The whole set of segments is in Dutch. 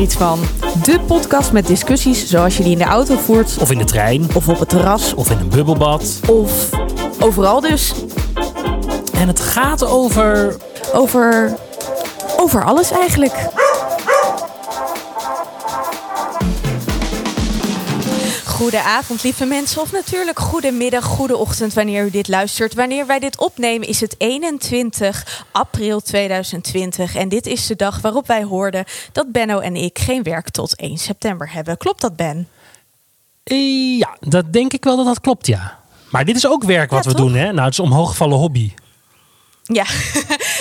er iets van. De podcast met discussies zoals je die in de auto voert. Of in de trein. Of op het terras. Of in een bubbelbad. Of overal dus. En het gaat over. Over. Over alles eigenlijk. Goedenavond, lieve mensen. Of natuurlijk goedemiddag, goede ochtend wanneer u dit luistert. Wanneer wij dit opnemen is het 21 april 2020. En dit is de dag waarop wij hoorden dat Benno en ik geen werk tot 1 september hebben. Klopt dat, Ben? Ja, dat denk ik wel dat dat klopt, ja. Maar dit is ook werk wat Ja, we toch? doen, hè? Nou, het is omhooggevallen hobby. Ja,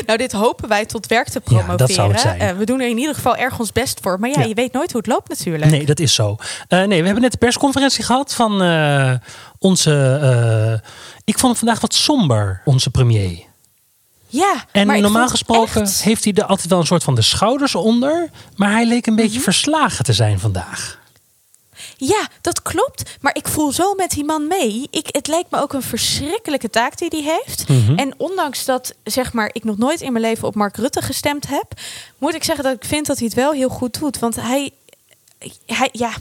nou dit hopen wij tot werk te promoveren. dat zou het zijn. Eh, we doen er in ieder geval erg ons best voor. Maar ja, Ja. je weet nooit hoe het loopt natuurlijk. Nee, dat is zo. Eh, nee, we hebben net de persconferentie gehad van eh, onze. ik vond het vandaag wat somber, onze premier. Ja, En maar normaal gesproken echt- heeft hij er altijd wel een soort van de schouders onder. Maar hij leek een beetje Mhm. verslagen te zijn vandaag. Ja, dat klopt. Maar ik voel zo met die man mee. Ik, het lijkt me ook een verschrikkelijke taak die hij heeft. Mhm. En ondanks dat zeg maar, ik nog nooit in mijn leven op Mark Rutte gestemd heb, moet ik zeggen dat ik vind dat hij het wel heel goed doet. Want hij. Hij, ja,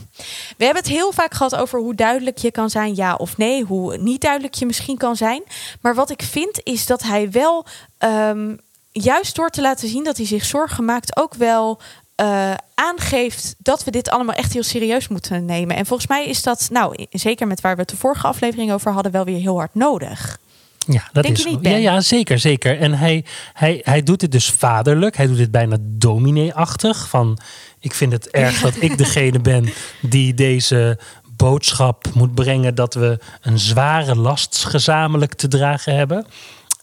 we hebben het heel vaak gehad over hoe duidelijk je kan zijn, ja of nee. Hoe niet duidelijk je misschien kan zijn. Maar wat ik vind is dat hij wel, ehm, juist door te laten zien dat hij zich zorgen maakt, ook wel eh, aangeeft dat we dit allemaal echt heel serieus moeten nemen. En volgens mij is dat, nou, zeker met waar we het de vorige aflevering over hadden, wel weer heel hard nodig. Ja, dat Denk is niet? Ja, ja, zeker, zeker. En hij, hij, hij doet dit dus vaderlijk. Hij doet dit bijna dominee-achtig. Van, ik vind het erg dat ik degene ben die deze boodschap moet brengen dat we een zware last gezamenlijk te dragen hebben.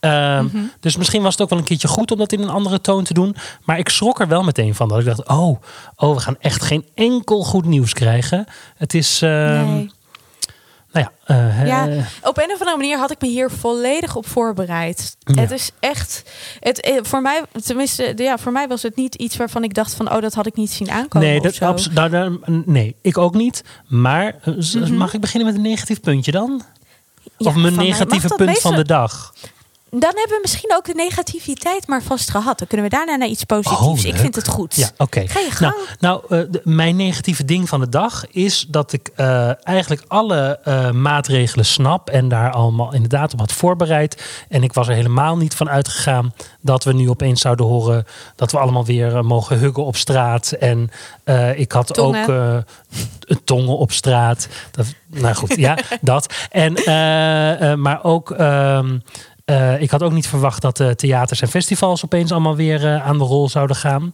Ehm, Mhm. Dus misschien was het ook wel een keertje goed om dat in een andere toon te doen. Maar ik schrok er wel meteen van. Dat ik dacht, oh, oh we gaan echt geen enkel goed nieuws krijgen. Het is, ehm, Nee. nou ja, eh, Ja, op een of andere manier had ik me hier volledig op voorbereid. Ja. Het is echt, het, eh, voor mij, tenminste, ja, voor mij was het niet iets waarvan ik dacht van, oh, dat had ik niet zien aankomen. Nee, of dat, zo. abs- nou, nou, nee, ik ook niet. Maar eh, Mhm. mag ik beginnen met een negatief puntje dan? Ja, of mijn negatieve punt meestal- van de dag? Dan hebben we misschien ook de negativiteit maar vast gehad. Dan kunnen we daarna naar iets positiefs. Oh, ik vind het goed. Ja, oké. Ga je gang. Nou, nou de- mijn negatieve ding van de dag is dat ik eh, eigenlijk alle eh, maatregelen snap en daar allemaal inderdaad op had voorbereid. En ik was er helemaal niet van uitgegaan dat we nu opeens zouden horen dat we allemaal weer mogen huggen op straat. En ik had Tongen. ook een tongen op straat. Dat, nou goed, ja, dat. En, maar ook. ehm, eh, ik had ook niet verwacht dat de theaters en festivals opeens allemaal weer eh, aan de rol zouden gaan.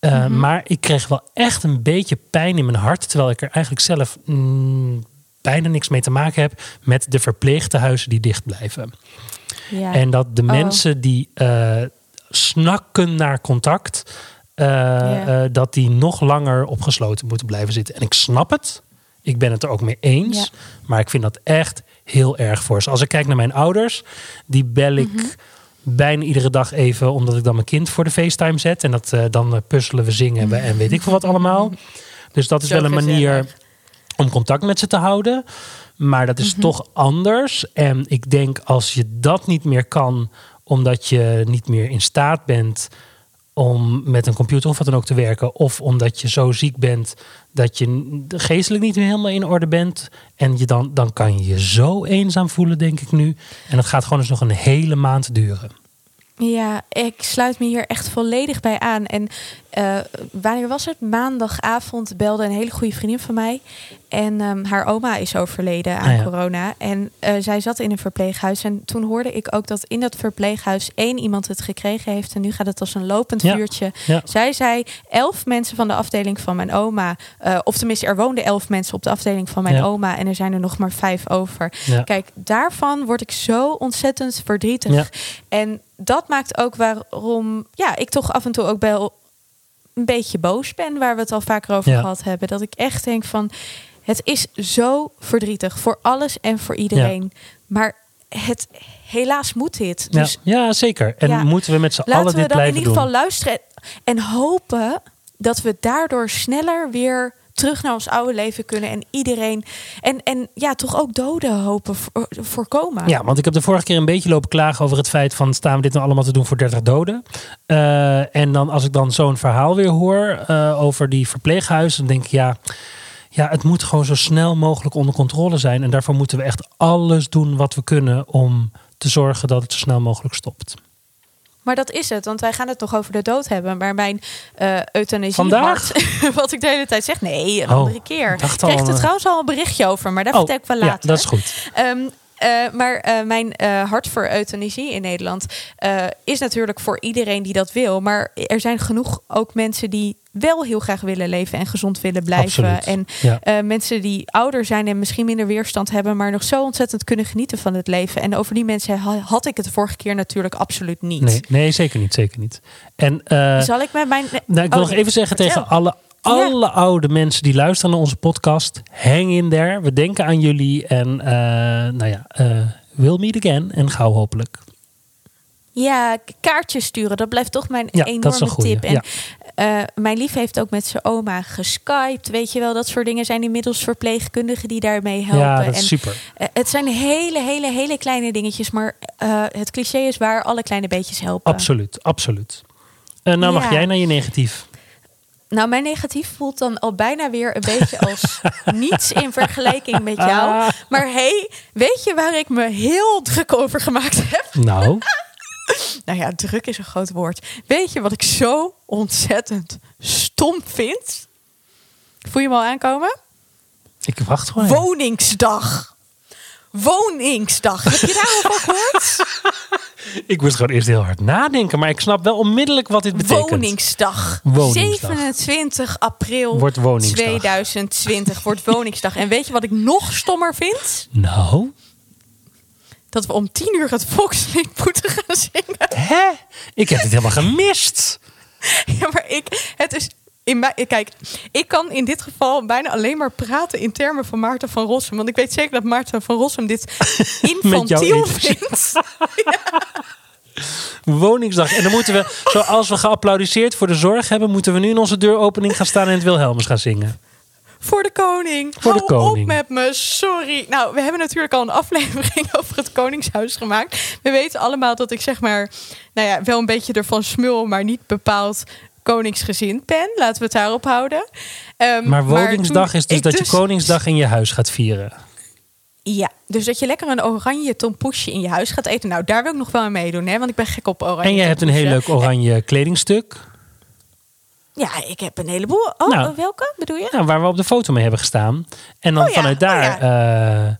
Mhm. Maar ik kreeg wel echt een beetje pijn in mijn hart. Terwijl ik er eigenlijk zelf mm, bijna niks mee te maken heb met de verpleegtehuizen die dicht blijven. Ja. En dat de Oh. mensen die snakken naar contact, Ja. dat die nog langer opgesloten moeten blijven zitten. En ik snap het. Ik ben het er ook mee eens. Ja. Maar ik vind dat echt heel erg voor ze. Als ik kijk naar mijn ouders, die bel ik Mhm. bijna iedere dag even, omdat ik dan mijn kind voor de FaceTime zet. En dat, eh, dan eh, puzzelen we, zingen we en weet ik veel wat allemaal. Dus dat is Zo wel een manier gezellig. om contact met ze te houden. Maar dat is Mhm. toch anders. En ik denk als je dat niet meer kan, omdat je niet meer in staat bent om met een computer of wat dan ook te werken. Of omdat je zo ziek bent dat je geestelijk niet meer helemaal in orde bent. En je dan, dan kan je je zo eenzaam voelen, denk ik nu. En dat gaat gewoon eens nog een hele maand duren. Ja, ik sluit me hier echt volledig bij aan. En eh, wanneer was het? Maandagavond belde een hele goede vriendin van mij. En ehm, haar oma is overleden aan Ah, ja. corona. En eh, zij zat in een verpleeghuis. En toen hoorde ik ook dat in dat verpleeghuis één iemand het gekregen heeft. En nu gaat het als een lopend Ja. vuurtje. Ja. Zij zei, elf mensen van de afdeling van mijn oma... eh, of tenminste, er woonden elf mensen op de afdeling van mijn oma... en er zijn er nog maar vijf over. Kijk, daarvan word ik zo ontzettend verdrietig. En dat maakt ook waarom ja, ik toch af en toe ook wel een beetje boos ben... waar we het al vaker over Ja. gehad hebben. Dat ik echt denk van, het is zo verdrietig voor alles en voor iedereen. Maar het, helaas moet dit. Ja, Dus ja, zeker. En Ja. moeten we met z'n Laten allen we dit dan in blijven ieder doen. geval luisteren en hopen dat we daardoor sneller weer terug naar ons oude leven kunnen en iedereen en, en ja, toch ook doden hopen voor, voorkomen. Ja, want ik heb de vorige keer een beetje lopen klagen over het feit van staan we dit nou allemaal te doen voor 30 doden. Uh, en dan als ik dan zo'n verhaal weer hoor uh, over die verpleeghuizen, dan denk ik ja. Ja, het moet gewoon zo snel mogelijk onder controle zijn. En daarvoor moeten we echt alles doen wat we kunnen om te zorgen dat het zo snel mogelijk stopt. Maar dat is het, want wij gaan het toch over de dood hebben. Maar mijn uh, euthanasie Vandaag? wat ik de hele tijd zeg, nee, een oh, andere keer. Ik kreeg er trouwens al een berichtje over, maar daar oh, vertel ik wel later. Ja, dat is goed. Um, uh, maar uh, mijn uh, hart voor euthanasie in Nederland is natuurlijk voor iedereen die dat wil. Maar er zijn genoeg ook mensen die wel heel graag willen leven en gezond willen blijven. Absoluut. En ja. mensen die ouder zijn en misschien minder weerstand hebben, maar nog zo ontzettend kunnen genieten van het leven. En over die mensen had ik het de vorige keer natuurlijk absoluut niet. Nee, nee zeker niet. Zeker niet. En, Zal ik met mijn. Nou, ik wil oh, nog even zeggen tegen alle alle oude mensen die luisteren naar onze podcast, hang in there. We denken aan jullie en uh, nou ja, uh, we'll meet again en gauw hopelijk. Ja, kaartjes sturen, dat blijft toch mijn ja, enorme tip. En ja. uh, mijn lief heeft ook met zijn oma geskyped. Weet je wel, dat soort dingen zijn inmiddels verpleegkundigen die daarmee helpen. Ja, dat is en, super. het zijn hele, hele, hele kleine dingetjes. Maar het cliché is waar, alle kleine beetjes helpen. Absoluut, absoluut. nou mag jij naar je negatief. Nou, mijn negatief voelt dan al bijna weer een beetje als niets in vergelijking met jou. Ah. Maar hey, weet je waar ik me heel druk over gemaakt heb? Nou. nou ja, druk is een groot woord. Weet je wat ik zo ontzettend stom vind? Voel je me al aankomen? Ik wacht gewoon. Woningsdag. Woningsdag. Heb je daar al gehoord? ik moest gewoon eerst heel hard nadenken, maar ik snap wel onmiddellijk wat dit betekent. Woningsdag. Woningsdag. 27 april wordt woningsdag. 2020 wordt Woningsdag. En weet je wat ik nog stommer vind? Nou? Dat we om tien uur het volkslied moeten gaan zingen. Hè? Ik heb het helemaal gemist. Ja, maar ik, het is in mij, kijk, ik kan in dit geval bijna alleen maar praten in termen van Maarten van Rossum. Want ik weet zeker dat Maarten van Rossum dit infantiel vindt. Woningsdag. En dan moeten we, zoals we geapplaudiseerd voor de zorg hebben, moeten we nu in onze deuropening gaan staan en het Wilhelmus gaan zingen. Voor de koning. Voor de koning. op met me. Sorry. Nou, we hebben natuurlijk al een aflevering over het Koningshuis gemaakt. We weten allemaal dat ik zeg maar, nou ja, wel een beetje ervan smul, maar niet bepaald koningsgezind ben. Laten we het daarop houden. Um, maar Woningsdag is dus dat je dus- Koningsdag in je huis gaat vieren. Ja, dus dat je lekker een oranje tompoesje in je huis gaat eten. Nou, daar wil ik nog wel aan meedoen, hè? want ik ben gek op oranje. En je hebt een heel leuk oranje kledingstuk. Ja, ik heb een heleboel. Oh, nou, welke bedoel je? Nou, waar we op de foto mee hebben gestaan. En dan oh vanuit daar oh ja. uh,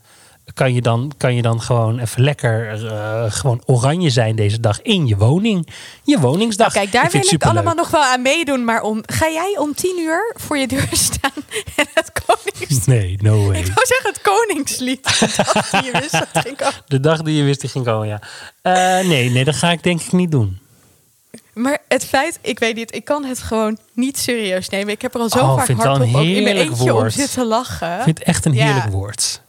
kan je dan, kan je dan gewoon even lekker uh, gewoon oranje zijn deze dag in je woning. Je woningsdag. Nou, kijk, daar wil ik allemaal nog wel aan meedoen. Maar om, ga jij om tien uur voor je deur staan en het koningslied? Nee, no way. Ik wou zeggen het koningslied. De dag die je wist dat ging komen. De dag die je wist die ging komen, ja. Uh, nee, nee, dat ga ik denk ik niet doen. Maar het feit, ik weet niet, ik kan het gewoon niet serieus nemen. Ik heb er al zo oh, vaak hard op in mijn eentje woord. om zitten lachen. Ik vind het echt een heerlijk woord.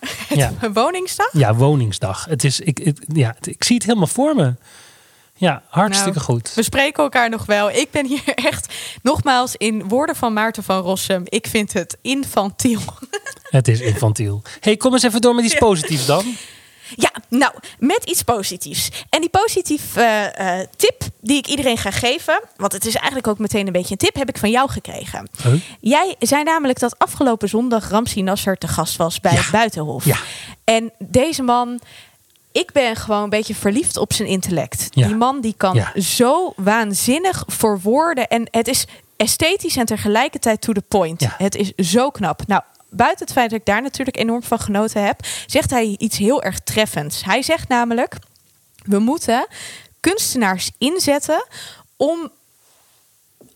ja. Woningsdag? Ja, Woningsdag. Het is, ik, ja, ik zie het helemaal voor me. Ja, hartstikke nou, goed. We spreken elkaar nog wel. Ik ben hier echt, nogmaals, in woorden van Maarten van Rossum. Ik vind het infantiel. Het is infantiel. hey, kom eens even door met iets positiefs dan. Ja, nou, met iets positiefs. En die positieve uh, tip die ik iedereen ga geven, want het is eigenlijk ook meteen een beetje een tip, heb ik van jou gekregen. Jij zei namelijk dat afgelopen zondag Ramsi Nasser te gast was bij het Buitenhof. Ja. En deze man, ik ben gewoon een beetje verliefd op zijn intellect. Die man die kan zo waanzinnig verwoorden en het is esthetisch en tegelijkertijd to the point. Het is zo knap. Nou, buiten het feit dat ik daar natuurlijk enorm van genoten heb, zegt hij iets heel erg treffends. Hij zegt namelijk: we moeten kunstenaars inzetten om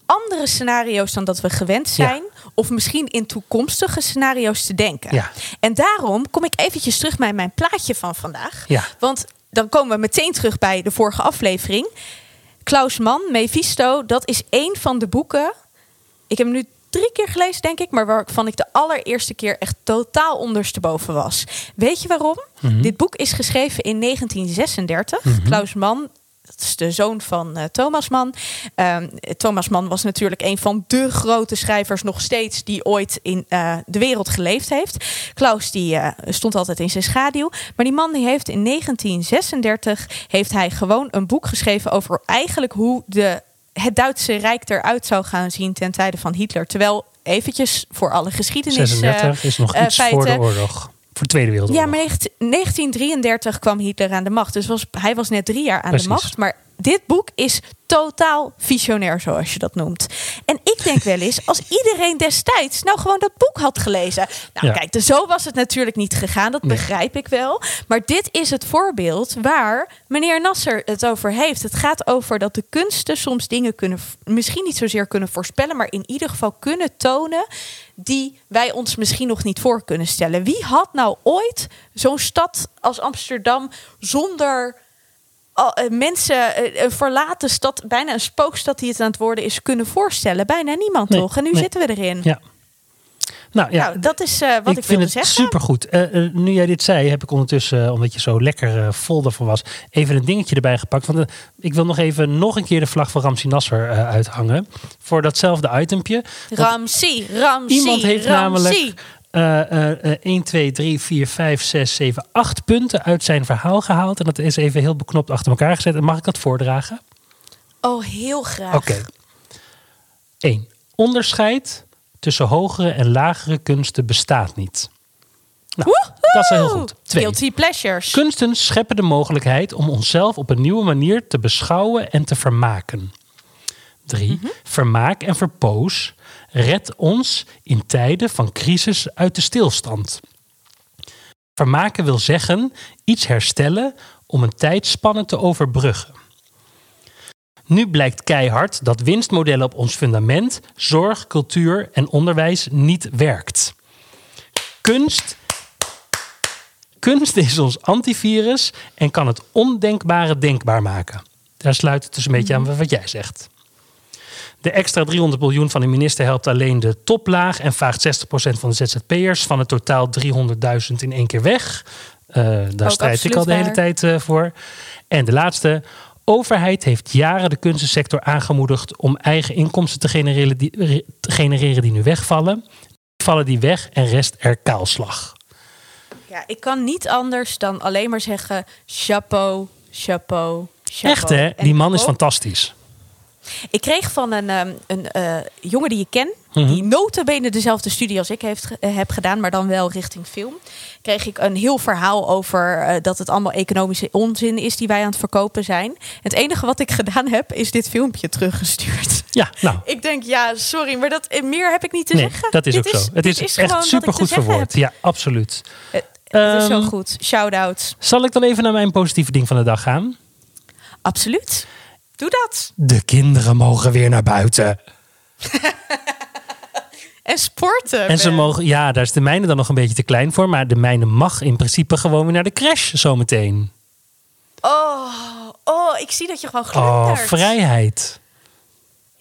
andere scenario's dan dat we gewend zijn. Of misschien in toekomstige scenario's te denken. Ja. En daarom kom ik eventjes terug bij mijn plaatje van vandaag. Ja. Want dan komen we meteen terug bij de vorige aflevering. Klaus Mann, Mephisto, dat is één van de boeken. Ik heb hem nu drie keer gelezen, denk ik. Maar waarvan ik de allereerste keer echt totaal ondersteboven was. Weet je waarom? Mhm. Dit boek is geschreven in 1936. Mhm. Klaus Mann is de zoon van uh, Thomas Mann. Um, Thomas Mann was natuurlijk een van de grote schrijvers nog steeds die ooit in uh, de wereld geleefd heeft. Klaus die uh, stond altijd in zijn schaduw. Maar die man die heeft in 1936 heeft hij gewoon een boek geschreven over eigenlijk hoe de, het Duitse Rijk eruit zou gaan zien ten tijde van Hitler. Terwijl eventjes voor alle geschiedenis. 36 is nog iets feiten, voor de oorlog. Voor de Tweede Wereldoorlog. Ja, maar 1933 kwam Hitler aan de macht. Dus was, hij was net drie jaar aan de macht. Maar dit boek is totaal visionair, zoals je dat noemt. En ik denk wel eens, als iedereen destijds nou gewoon dat boek had gelezen. Nou, ja. kijk, zo was het natuurlijk niet gegaan, dat begrijp ik wel. Maar dit is het voorbeeld waar meneer Nasser het over heeft. Het gaat over dat de kunsten soms dingen kunnen, misschien niet zozeer kunnen voorspellen, maar in ieder geval kunnen tonen die wij ons misschien nog niet voor kunnen stellen. Wie had nou ooit zo'n stad als Amsterdam zonder uh, mensen, uh, een verlaten stad, bijna een spookstad die het aan het worden is, kunnen voorstellen. Bijna niemand toch? En nu zitten we erin. Ja. Nou ja, nou, dat is uh, wat ik, ik vind het zeggen. Supergoed. nu jij dit zei, heb ik ondertussen, omdat je zo lekker vol ervan was, even een dingetje erbij gepakt. Want ik wil nog even nog een keer de vlag van Ramsi Nasser uithangen. Voor datzelfde itempje. Ramsi, Ramsi, Iemand heeft Ramsi. namelijk uh, 1, 2, 3, 4, 5, 6, 7, 8 punten uit zijn verhaal gehaald. En dat is even heel beknopt achter elkaar gezet. En mag ik dat voordragen? Oh, heel graag. Oké. Okay. 1. Onderscheid tussen hogere en lagere kunsten bestaat niet. Nou, dat is heel goed. Twee. Guilty pleasures. Kunsten scheppen de mogelijkheid om onszelf op een nieuwe manier te beschouwen en te vermaken. 3. Mm -hmm. Vermaak en verpoos Red ons in tijden van crisis uit de stilstand. Vermaken wil zeggen iets herstellen om een tijdspanne te overbruggen. Nu blijkt keihard dat winstmodellen op ons fundament, zorg, cultuur en onderwijs niet werkt. Kunst, kunst is ons antivirus en kan het ondenkbare denkbaar maken. Daar sluit het dus een beetje aan wat jij zegt. De extra 300 miljoen van de minister helpt alleen de toplaag en vaagt 60% van de ZZP'ers van het totaal 300.000 in één keer weg. Uh, daar strijd ik al de hele tijd uh, voor. En de laatste. Overheid heeft jaren de kunstensector aangemoedigd om eigen inkomsten te genereren die, te genereren die nu wegvallen. Vallen die weg en rest er kaalslag. Ja, ik kan niet anders dan alleen maar zeggen chapeau, chapeau, chapeau. Echt hè? Die man is fantastisch. Ik kreeg van een, um, een uh, jongen die ik ken, mm -hmm. die notabene dezelfde studie als ik heeft, uh, heb gedaan, maar dan wel richting film. Kreeg ik een heel verhaal over uh, dat het allemaal economische onzin is die wij aan het verkopen zijn. Het enige wat ik gedaan heb, is dit filmpje teruggestuurd. Ja, nou. ik denk, ja, sorry, maar dat, meer heb ik niet te nee, zeggen. Dat is dit ook is, zo. Het is, is echt supergoed verwoord. Ja, absoluut. Het, het is zo goed. Shout-out. Zal ik dan even naar mijn positieve ding van de dag gaan? Absoluut. Doe dat. De kinderen mogen weer naar buiten. en sporten. En ze mogen, ja, daar is de mijne dan nog een beetje te klein voor. Maar de mijne mag in principe gewoon weer naar de crash zometeen. Oh, oh, ik zie dat je gewoon glundert. Oh, vrijheid.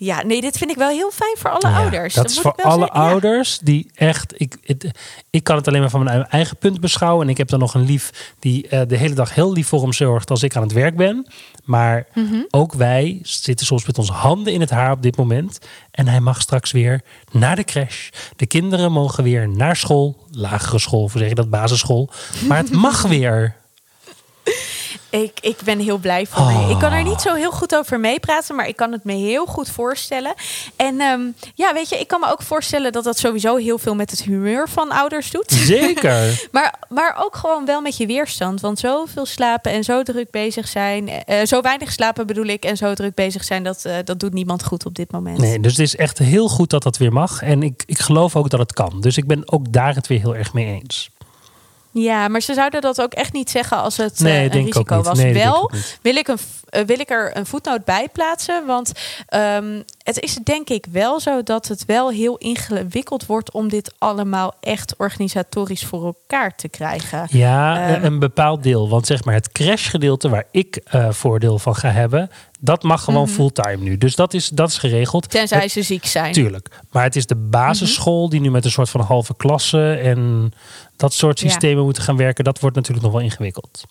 Ja, nee, dit vind ik wel heel fijn voor alle ja, ouders. Dat, dat is voor alle zeggen, ouders ja. die echt. Ik, ik kan het alleen maar van mijn eigen punt beschouwen. En ik heb dan nog een lief die uh, de hele dag heel lief voor hem zorgt als ik aan het werk ben. Maar mm -hmm. ook wij zitten soms met onze handen in het haar op dit moment. En hij mag straks weer naar de crash. De kinderen mogen weer naar school. Lagere school, voor zeg je dat, basisschool. Maar het mag weer. Ik, ik ben heel blij voor oh. Ik kan er niet zo heel goed over meepraten, maar ik kan het me heel goed voorstellen. En um, ja, weet je, ik kan me ook voorstellen dat dat sowieso heel veel met het humeur van ouders doet. Zeker. maar, maar ook gewoon wel met je weerstand. Want zoveel slapen en zo druk bezig zijn. Uh, zo weinig slapen bedoel ik en zo druk bezig zijn, dat, uh, dat doet niemand goed op dit moment. Nee, dus het is echt heel goed dat dat weer mag. En ik, ik geloof ook dat het kan. Dus ik ben ook daar het weer heel erg mee eens. Ja, maar ze zouden dat ook echt niet zeggen als het nee, uh, een risico was. Nee, Wel wil ik, een, uh, wil ik er een voetnoot bij plaatsen. Want um, het is denk ik wel zo dat het wel heel ingewikkeld wordt om dit allemaal echt organisatorisch voor elkaar te krijgen. Ja, um, een bepaald deel. Want zeg maar het crashgedeelte waar ik uh, voordeel van ga hebben, dat mag gewoon mm-hmm. fulltime nu. Dus dat is, dat is geregeld. Tenzij het, ze ziek zijn. Tuurlijk. Maar het is de basisschool mm-hmm. die nu met een soort van halve klasse en dat soort systemen ja. moeten gaan werken. Dat wordt natuurlijk nog wel ingewikkeld.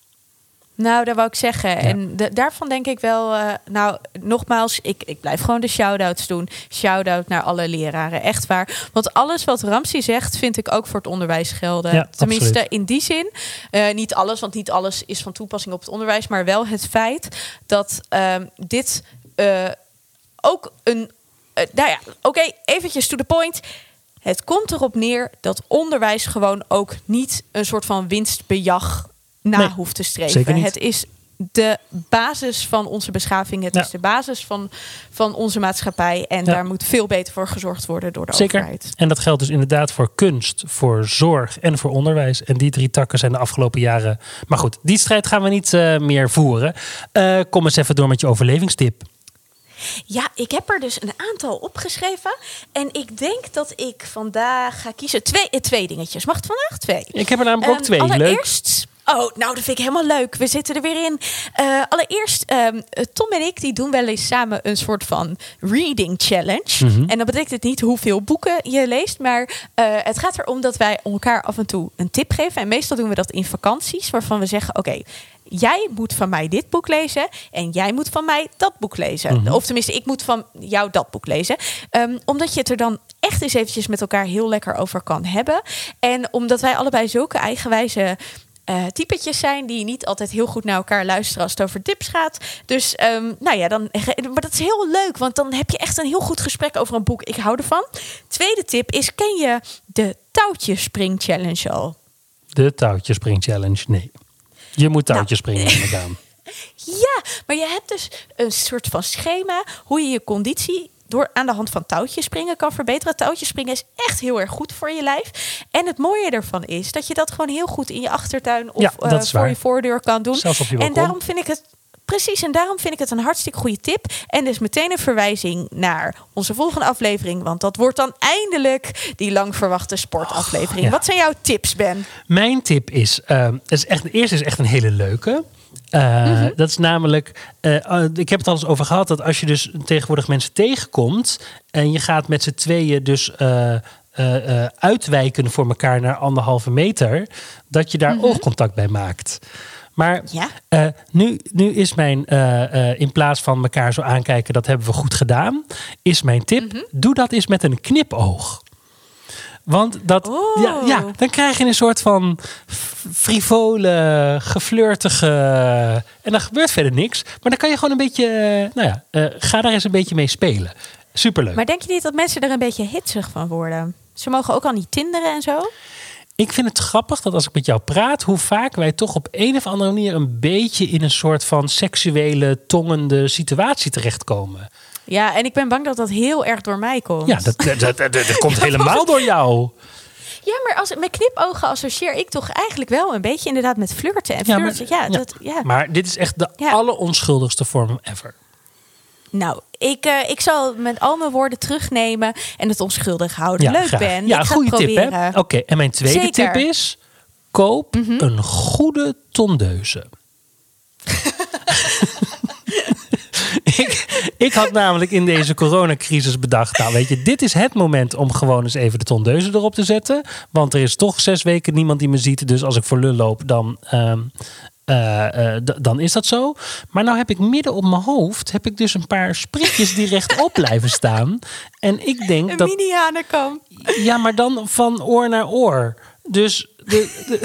Nou, dat wou ik zeggen. En de- daarvan denk ik wel, eh, nou, nogmaals, ik, ik blijf gewoon de shout-outs doen. Shout-out naar alle leraren, echt waar. Want alles wat Ramsey zegt, vind ik ook voor het onderwijs gelden. Ja, Tenminste, absoluut. in die zin. Eh, niet alles, want niet alles is van toepassing op het onderwijs. Maar wel het feit dat ehm, dit eh, ook een... nou ja, oké, eventjes to the point. Het komt erop neer dat onderwijs gewoon ook niet een soort van winstbejag na Nee, hoeft te streven. Het is de basis van onze beschaving. Het Ja. is de basis van, van onze maatschappij. En Ja. daar moet veel beter voor gezorgd worden door de Zeker. overheid. En dat geldt dus inderdaad voor kunst, voor zorg en voor onderwijs. En die drie takken zijn de afgelopen jaren. Maar goed, die strijd gaan we niet eh, meer voeren. Eh, kom eens even door met je overlevingstip. Ja, ik heb er dus een aantal opgeschreven. En ik denk dat ik vandaag ga kiezen. Twee, eh, twee dingetjes. Mag het vandaag? Twee. Ik heb er namelijk ook Ehm, twee. Leuk. Oh, nou, dat vind ik helemaal leuk. We zitten er weer in. Eh, allereerst, ehm, Tom en ik die doen wel eens samen een soort van reading challenge. Mhm. En dat betekent niet hoeveel boeken je leest, maar eh, het gaat erom dat wij elkaar af en toe een tip geven. En meestal doen we dat in vakanties, waarvan we zeggen: Oké, jij moet van mij dit boek lezen en jij moet van mij dat boek lezen. Mhm. Of tenminste, ik moet van jou dat boek lezen. Ehm, omdat je het er dan echt eens eventjes met elkaar heel lekker over kan hebben. En omdat wij allebei zulke eigenwijze eh typetjes zijn die niet altijd heel goed naar elkaar luisteren als het over tips gaat. Dus nou ja, dan, maar dat is heel leuk, want dan heb je echt een heel goed gesprek over een boek. Ik hou ervan. Tweede tip is: ken je de touwtjespring challenge al? De touwtjespring challenge. Nee. Je moet Nou. touwtjes springen, ik aan. Ja, maar je hebt dus een soort van schema hoe je je conditie door aan de hand van touwtjes springen kan verbeteren. Touwtjes springen is echt heel erg goed voor je lijf. En het mooie ervan is dat je dat gewoon heel goed in je achtertuin of Ja, eh, voor waar. je voordeur kan doen. Zelfs op je en daarom vind ik het precies en daarom vind ik het een hartstikke goede tip. En dus meteen een verwijzing naar onze volgende aflevering, want dat wordt dan eindelijk die lang verwachte sportaflevering. ja. Wat zijn jouw tips, Ben? Mijn tip is, het is echt, de eerste is echt een hele leuke. Eh, Dat is namelijk, eh, eh, ik heb het al eens over gehad, dat als je dus tegenwoordig mensen tegenkomt en je gaat met z'n tweeën dus eh, uitwijken voor elkaar naar anderhalve meter, dat je daar oogcontact bij maakt. Maar Ja. nu, nu is mijn, in plaats van elkaar zo aankijken, dat hebben we goed gedaan, is mijn tip, doe dat eens met een knipoog. Want dat, ja, ja, dan krijg je een soort van frivole, geflirtige. En dan gebeurt verder niks. Maar dan kan je gewoon een beetje. eh, Nou ja, eh, ga daar eens een beetje mee spelen. Superleuk. Maar denk je niet dat mensen er een beetje hitsig van worden? Ze mogen ook al niet tinderen en zo. Ik vind het grappig dat als ik met jou praat, hoe vaak wij toch op een of andere manier een beetje in een soort van seksuele, tongende situatie terechtkomen. Ja, en ik ben bang dat dat heel erg door mij komt. Ja, dat, dat, dat, dat- dat komt helemaal door jou. Ja, maar als, met knipogen associeer ik toch eigenlijk wel een beetje inderdaad met flirten. En Ja, maar- flirten, ja, ja. Dat, ja. Maar dit is echt de alleronschuldigste vorm ever. Nou, ik, eh, ik zal met al mijn woorden terugnemen en het onschuldig houden. Leuk, graag. Ben. Ja, goede tip? Oké, en mijn tweede Zeker. Mhm. tip is: koop een goede tondeuze. Ik, ik had namelijk in deze coronacrisis bedacht, nou weet je, dit is het moment om gewoon eens even de tondeuze erop te zetten. Want er is toch zes weken niemand die me ziet, dus als ik voor lul loop, dan, ehm, eh, eh, dan is dat zo. Maar nou heb ik midden op mijn hoofd, heb ik dus een paar spritjes die rechtop blijven staan. En ik denk Een dat mini hanekam. ja, maar dan van oor naar oor. Dus, de, de-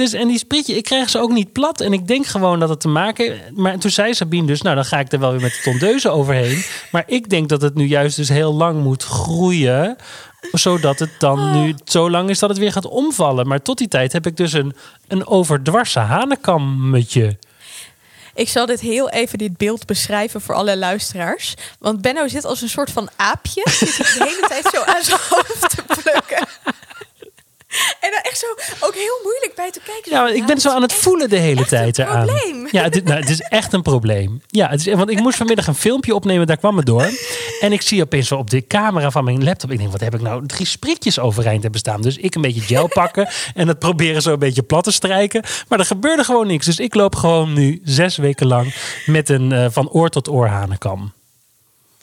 dus en die spritje, ik krijg ze ook niet plat. En ik denk gewoon dat het te maken... Maar toen zei Sabine dus, nou dan ga ik er wel weer met de tondeuze overheen. Maar ik denk dat het nu juist dus heel lang moet groeien. Zodat het dan nu zo lang is dat het weer gaat omvallen. Maar tot die tijd heb ik dus een, een overdwarse hanekammetje. Ik zal dit heel even dit beeld beschrijven voor alle luisteraars. Want Benno zit als een soort van aapje. Zit de hele tijd zo aan zijn hoofd te plukken. En dan echt zo ook heel moeilijk bij te kijken. Ja, maar ik ben zo aan het voelen de hele een tijd eraan. probleem. Ja, het, is- nou, het is echt een probleem. Ja, het is, want ik moest vanmiddag een filmpje opnemen, daar kwam het door. En ik zie opeens zo op de camera van mijn laptop. Ik denk, wat heb ik nou? Drie spritjes overeind hebben staan. Dus ik een beetje gel pakken en het proberen zo een beetje plat te strijken. Maar er gebeurde gewoon niks. Dus ik loop gewoon nu zes weken lang met een eh, van oor tot oor hanenkam.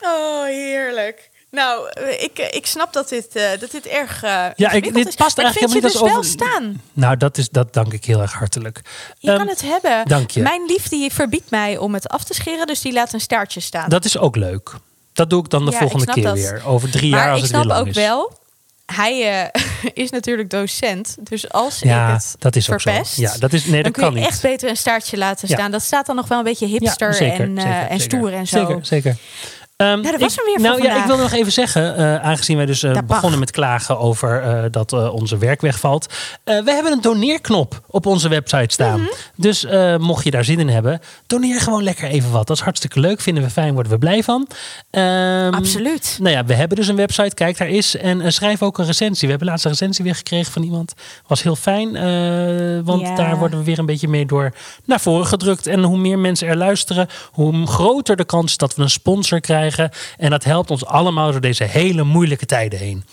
Oh, heerlijk. Nou, eh, ik, eh, ik snap dat dit, eh, dat dit erg. Ja, ik, dit is. past Maar ik eigenlijk vind helemaal je niet dus over... wel staan. Nou, dat, is, dat dank ik heel erg hartelijk. Je Ehm, kan het hebben. dank je. Mijn lief die verbiedt mij om het af te scheren, dus die laat een staartje staan. Dat is ook leuk. Dat doe ik dan de Ja, ik volgende snap keer dat. weer. Over drie jaar als ik het weer snap lang ook is. wel. Hij is natuurlijk docent, dus als Ja, ik het dat is ook verpest, zo. Ja, dat is, nee, dan dat kun kan je niet. echt beter een staartje laten Ja. staan. Dat staat dan nog wel een beetje hipster Ja, zeker, en, zeker, en zeker. stoer en zo. Zeker, zeker. Ehm, dat was hem weer Nou ja, ik wilde nog even zeggen, eh, aangezien wij dus eh, mag. begonnen met klagen over eh, dat onze werk wegvalt. We hebben een doneerknop op onze website staan. Mhm. Dus mocht je daar zin in hebben, doneer gewoon lekker even wat. Dat is hartstikke leuk, vinden we fijn, worden we blij van. Ehm, Absoluut. Nou ja, we hebben dus een website, kijk daar is. En schrijf ook een recensie. We hebben laatst een recensie weer gekregen van iemand. Was heel fijn, want daar worden we weer een beetje mee door naar voren gedrukt. En hoe meer mensen er luisteren, hoe groter de kans is dat we een sponsor krijgen. En dat helpt ons allemaal door deze hele moeilijke tijden heen.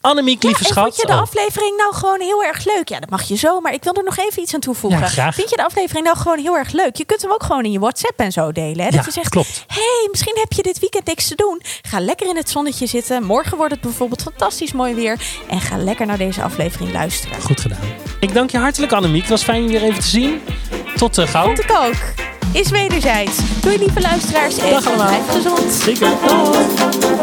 Annemiek, lieve en schat. vond je de Oh, aflevering nou gewoon heel erg leuk? Ja, dat mag je zo, maar ik wil er nog even iets aan toevoegen. Ja, graag. Vind je de aflevering nou gewoon heel erg leuk? Je kunt hem ook gewoon in je WhatsApp en zo delen. Hè? Dat Ja, je zegt, klopt. hey, misschien heb je dit weekend niks te doen. Ga lekker in het zonnetje zitten. Morgen wordt het bijvoorbeeld fantastisch mooi weer. En ga lekker naar deze aflevering luisteren. Goed gedaan. Ik dank je hartelijk, Annemiek. Het was fijn je weer even te zien. Tot uh, gauw. Vond ik ook is wederzijds. Doei lieve luisteraars en blijf gezond. Zeker. Doei.